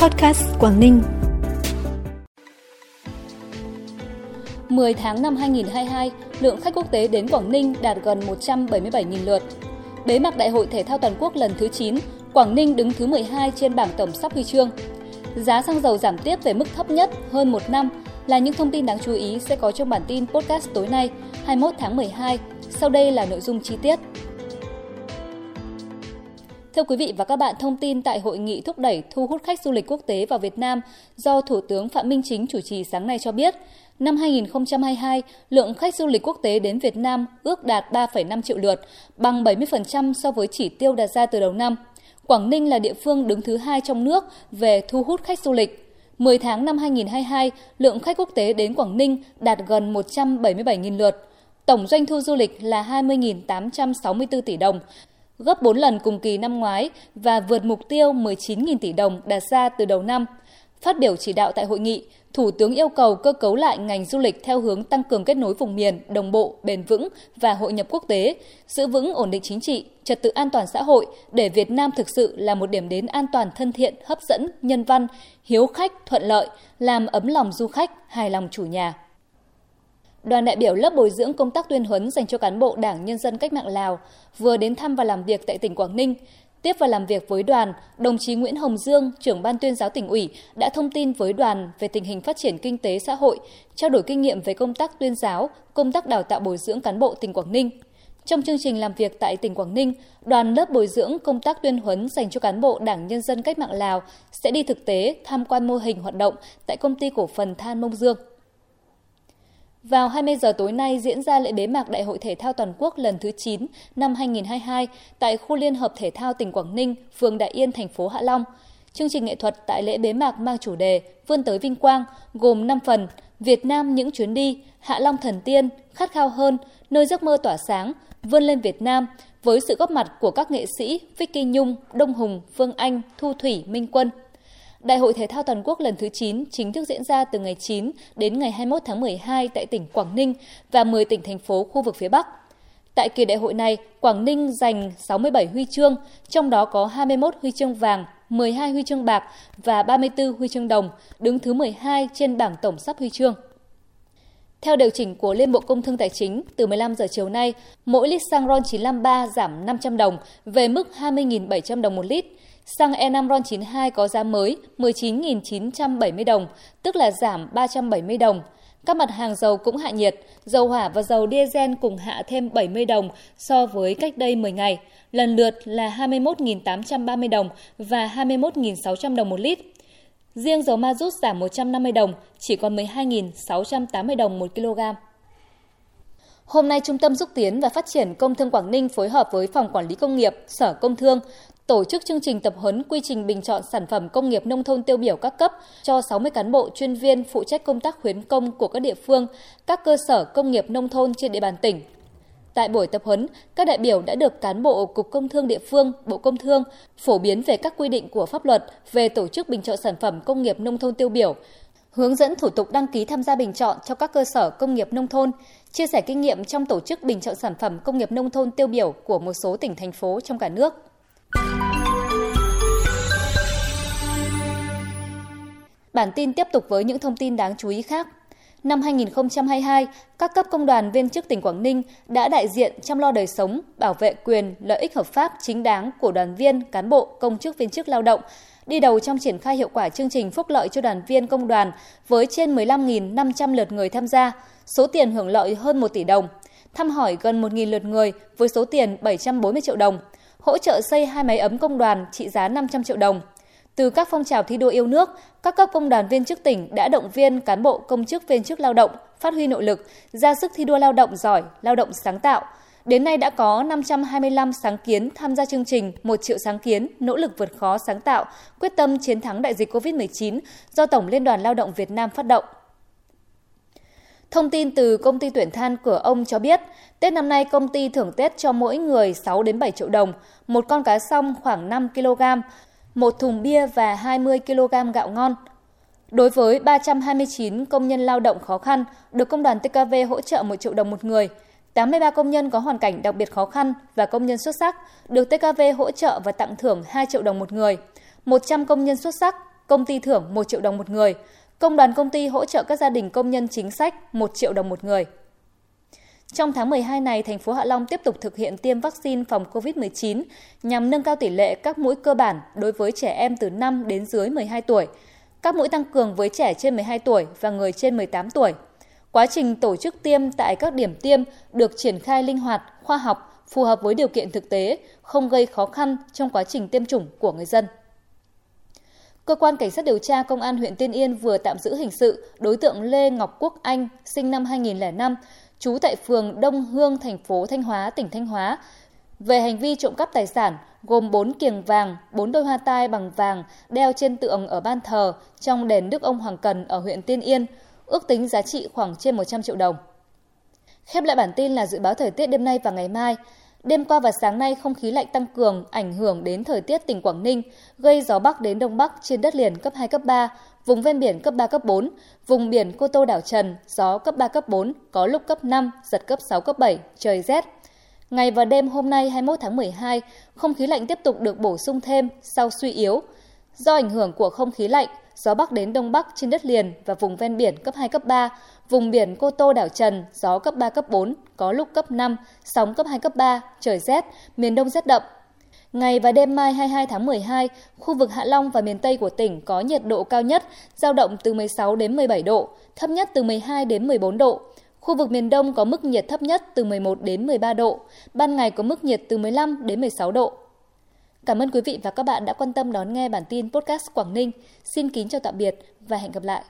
Podcast Quảng Ninh. 10 tháng năm 2022, lượng khách quốc tế đến Quảng Ninh đạt gần 177.000 lượt. Bế mạc Đại hội Thể thao Toàn quốc lần thứ 9, Quảng Ninh đứng thứ 12 trên bảng tổng sắp huy chương. Giá xăng dầu giảm tiếp về mức thấp nhất hơn một năm là những thông tin đáng chú ý sẽ có trong bản tin podcast tối nay 21 tháng 12. Sau đây là nội dung chi tiết. Thưa quý vị và các bạn, thông tin tại hội nghị thúc đẩy thu hút khách du lịch quốc tế vào Việt Nam do Thủ tướng Phạm Minh Chính chủ trì sáng nay cho biết, năm 2022, lượng khách du lịch quốc tế đến Việt Nam ước đạt 3,5 triệu lượt, bằng 70% so với chỉ tiêu đặt ra từ đầu năm. Quảng Ninh là địa phương đứng thứ hai trong nước về thu hút khách du lịch. 10 tháng năm 2022, lượng khách quốc tế đến Quảng Ninh đạt gần 177.000 lượt. Tổng doanh thu du lịch là 20.864 tỷ đồng, gấp 4 lần cùng kỳ năm ngoái và vượt mục tiêu 19.000 tỷ đồng đặt ra từ đầu năm. Phát biểu chỉ đạo tại hội nghị, Thủ tướng yêu cầu cơ cấu lại ngành du lịch theo hướng tăng cường kết nối vùng miền, đồng bộ, bền vững và hội nhập quốc tế, giữ vững ổn định chính trị, trật tự an toàn xã hội để Việt Nam thực sự là một điểm đến an toàn thân thiện, hấp dẫn, nhân văn, hiếu khách, thuận lợi, làm ấm lòng du khách, hài lòng chủ nhà. Đoàn đại biểu lớp bồi dưỡng công tác tuyên huấn dành cho cán bộ Đảng Nhân dân Cách mạng Lào vừa đến thăm và làm việc tại tỉnh Quảng Ninh. Tiếp và làm việc với đoàn, đồng chí Nguyễn Hồng Dương, trưởng ban tuyên giáo tỉnh ủy, đã thông tin với đoàn về tình hình phát triển kinh tế xã hội, trao đổi kinh nghiệm về công tác tuyên giáo, công tác đào tạo bồi dưỡng cán bộ tỉnh Quảng Ninh. Trong chương trình làm việc tại tỉnh Quảng Ninh, đoàn lớp bồi dưỡng công tác tuyên huấn dành cho cán bộ Đảng Nhân dân Cách mạng Lào sẽ đi thực tế tham quan mô hình hoạt động tại công ty cổ phần Than Mông Dương. Vào 20 giờ tối nay diễn ra lễ bế mạc Đại hội Thể thao Toàn quốc lần thứ 9 năm 2022 tại khu Liên hợp Thể thao tỉnh Quảng Ninh, phường Đại Yên, thành phố Hạ Long. Chương trình nghệ thuật tại lễ bế mạc mang chủ đề Vươn tới vinh quang, gồm 5 phần: Việt Nam những chuyến đi, Hạ Long thần tiên, khát khao hơn, nơi giấc mơ tỏa sáng, vươn lên Việt Nam với sự góp mặt của các nghệ sĩ Vicky Nhung, Đông Hùng, Phương Anh, Thu Thủy, Minh Quân. Đại hội Thể thao Toàn quốc lần thứ 9 chính thức diễn ra từ ngày 9 đến ngày 21 tháng 12 tại tỉnh Quảng Ninh và 10 tỉnh thành phố khu vực phía Bắc. Tại kỳ đại hội này, Quảng Ninh giành 67 huy chương, trong đó có 21 huy chương vàng, 12 huy chương bạc và 34 huy chương đồng, đứng thứ 12 trên bảng tổng sắp huy chương. Theo điều chỉnh của Liên Bộ Công Thương Tài chính, từ 15 giờ chiều nay, mỗi lít xăng RON 953 giảm 500 đồng về mức 20.700 đồng một lít, Xăng E5 RON92 có giá mới 19.970 đồng, tức là giảm 370 đồng. Các mặt hàng dầu cũng hạ nhiệt, dầu hỏa và dầu diesel cùng hạ thêm 70 đồng so với cách đây 10 ngày, lần lượt là 21.830 đồng và 21.600 đồng một lít. Riêng dầu ma rút giảm 150 đồng, chỉ còn 12.680 đồng một kg. Hôm nay, Trung tâm Xúc tiến và Phát triển Công thương Quảng Ninh phối hợp với Phòng Quản lý Công nghiệp, Sở Công Thương tổ chức chương trình tập huấn quy trình bình chọn sản phẩm công nghiệp nông thôn tiêu biểu các cấp cho 60 cán bộ chuyên viên phụ trách công tác khuyến công của các địa phương, các cơ sở công nghiệp nông thôn trên địa bàn tỉnh. Tại buổi tập huấn, các đại biểu đã được cán bộ Cục Công Thương địa phương, Bộ Công Thương phổ biến về các quy định của pháp luật về tổ chức bình chọn sản phẩm công nghiệp nông thôn tiêu biểu, hướng dẫn thủ tục đăng ký tham gia bình chọn cho các cơ sở công nghiệp nông thôn, chia sẻ kinh nghiệm trong tổ chức bình chọn sản phẩm công nghiệp nông thôn tiêu biểu của một số tỉnh thành phố trong cả nước. Bản tin tiếp tục với những thông tin đáng chú ý khác. Năm 2022, các cấp công đoàn viên chức tỉnh Quảng Ninh đã đại diện chăm lo đời sống, bảo vệ quyền, lợi ích hợp pháp chính đáng của đoàn viên, cán bộ, công chức viên chức lao động, đi đầu trong triển khai hiệu quả chương trình phúc lợi cho đoàn viên công đoàn với trên 15.500 lượt người tham gia, số tiền hưởng lợi hơn 1 tỷ đồng, thăm hỏi gần 1.000 lượt người với số tiền 740 triệu đồng, hỗ trợ xây hai máy ấm công đoàn trị giá 500 triệu đồng – từ các phong trào thi đua yêu nước, các cấp công đoàn viên chức tỉnh đã động viên cán bộ công chức viên chức lao động phát huy nội lực, ra sức thi đua lao động giỏi, lao động sáng tạo. Đến nay đã có 525 sáng kiến tham gia chương trình 1 triệu sáng kiến, nỗ lực vượt khó sáng tạo, quyết tâm chiến thắng đại dịch COVID-19 do Tổng Liên đoàn Lao động Việt Nam phát động. Thông tin từ công ty tuyển than cửa ông cho biết, Tết năm nay công ty thưởng Tết cho mỗi người 6 đến 7 triệu đồng, một con cá song khoảng 5 kg, một thùng bia và 20 kg gạo ngon. Đối với 329 công nhân lao động khó khăn, được công đoàn TKV hỗ trợ 1 triệu đồng một người. 83 công nhân có hoàn cảnh đặc biệt khó khăn và công nhân xuất sắc được TKV hỗ trợ và tặng thưởng 2 triệu đồng một người. 100 công nhân xuất sắc công ty thưởng 1 triệu đồng một người, công đoàn công ty hỗ trợ các gia đình công nhân chính sách 1 triệu đồng một người. Trong tháng 12 này, thành phố Hạ Long tiếp tục thực hiện tiêm vaccine phòng COVID-19 nhằm nâng cao tỷ lệ các mũi cơ bản đối với trẻ em từ 5 đến dưới 12 tuổi, các mũi tăng cường với trẻ trên 12 tuổi và người trên 18 tuổi. Quá trình tổ chức tiêm tại các điểm tiêm được triển khai linh hoạt, khoa học, phù hợp với điều kiện thực tế, không gây khó khăn trong quá trình tiêm chủng của người dân. Cơ quan Cảnh sát điều tra Công an huyện Tiên Yên vừa tạm giữ hình sự đối tượng Lê Ngọc Quốc Anh, sinh năm 2005, trú tại phường Đông Hương, thành phố Thanh Hóa, tỉnh Thanh Hóa, về hành vi trộm cắp tài sản gồm 4 kiềng vàng, 4 đôi hoa tai bằng vàng đeo trên tượng ở ban thờ trong đền Đức ông Hoàng Cần ở huyện Tiên Yên, ước tính giá trị khoảng trên 100 triệu đồng. Khép lại bản tin là dự báo thời tiết đêm nay và ngày mai. Đêm qua và sáng nay không khí lạnh tăng cường ảnh hưởng đến thời tiết tỉnh Quảng Ninh, gây gió bắc đến đông bắc trên đất liền cấp 2 cấp 3, vùng ven biển cấp 3 cấp 4, vùng biển Cô Tô đảo Trần gió cấp 3 cấp 4, có lúc cấp 5, giật cấp 6 cấp 7, trời rét. Ngày và đêm hôm nay 21 tháng 12, không khí lạnh tiếp tục được bổ sung thêm sau suy yếu. Do ảnh hưởng của không khí lạnh, gió bắc đến đông bắc trên đất liền và vùng ven biển cấp 2 cấp 3, vùng biển Cô Tô đảo Trần gió cấp 3 cấp 4, có lúc cấp 5, sóng cấp 2 cấp 3, trời rét, miền Đông rét đậm. Ngày và đêm mai 22 tháng 12, khu vực Hạ Long và miền Tây của tỉnh có nhiệt độ cao nhất giao động từ 16 đến 17 độ, thấp nhất từ 12 đến 14 độ. Khu vực miền Đông có mức nhiệt thấp nhất từ 11 đến 13 độ, ban ngày có mức nhiệt từ 15 đến 16 độ. Cảm ơn quý vị và các bạn đã quan tâm đón nghe bản tin podcast Quảng Ninh. Xin kính chào tạm biệt và hẹn gặp lại.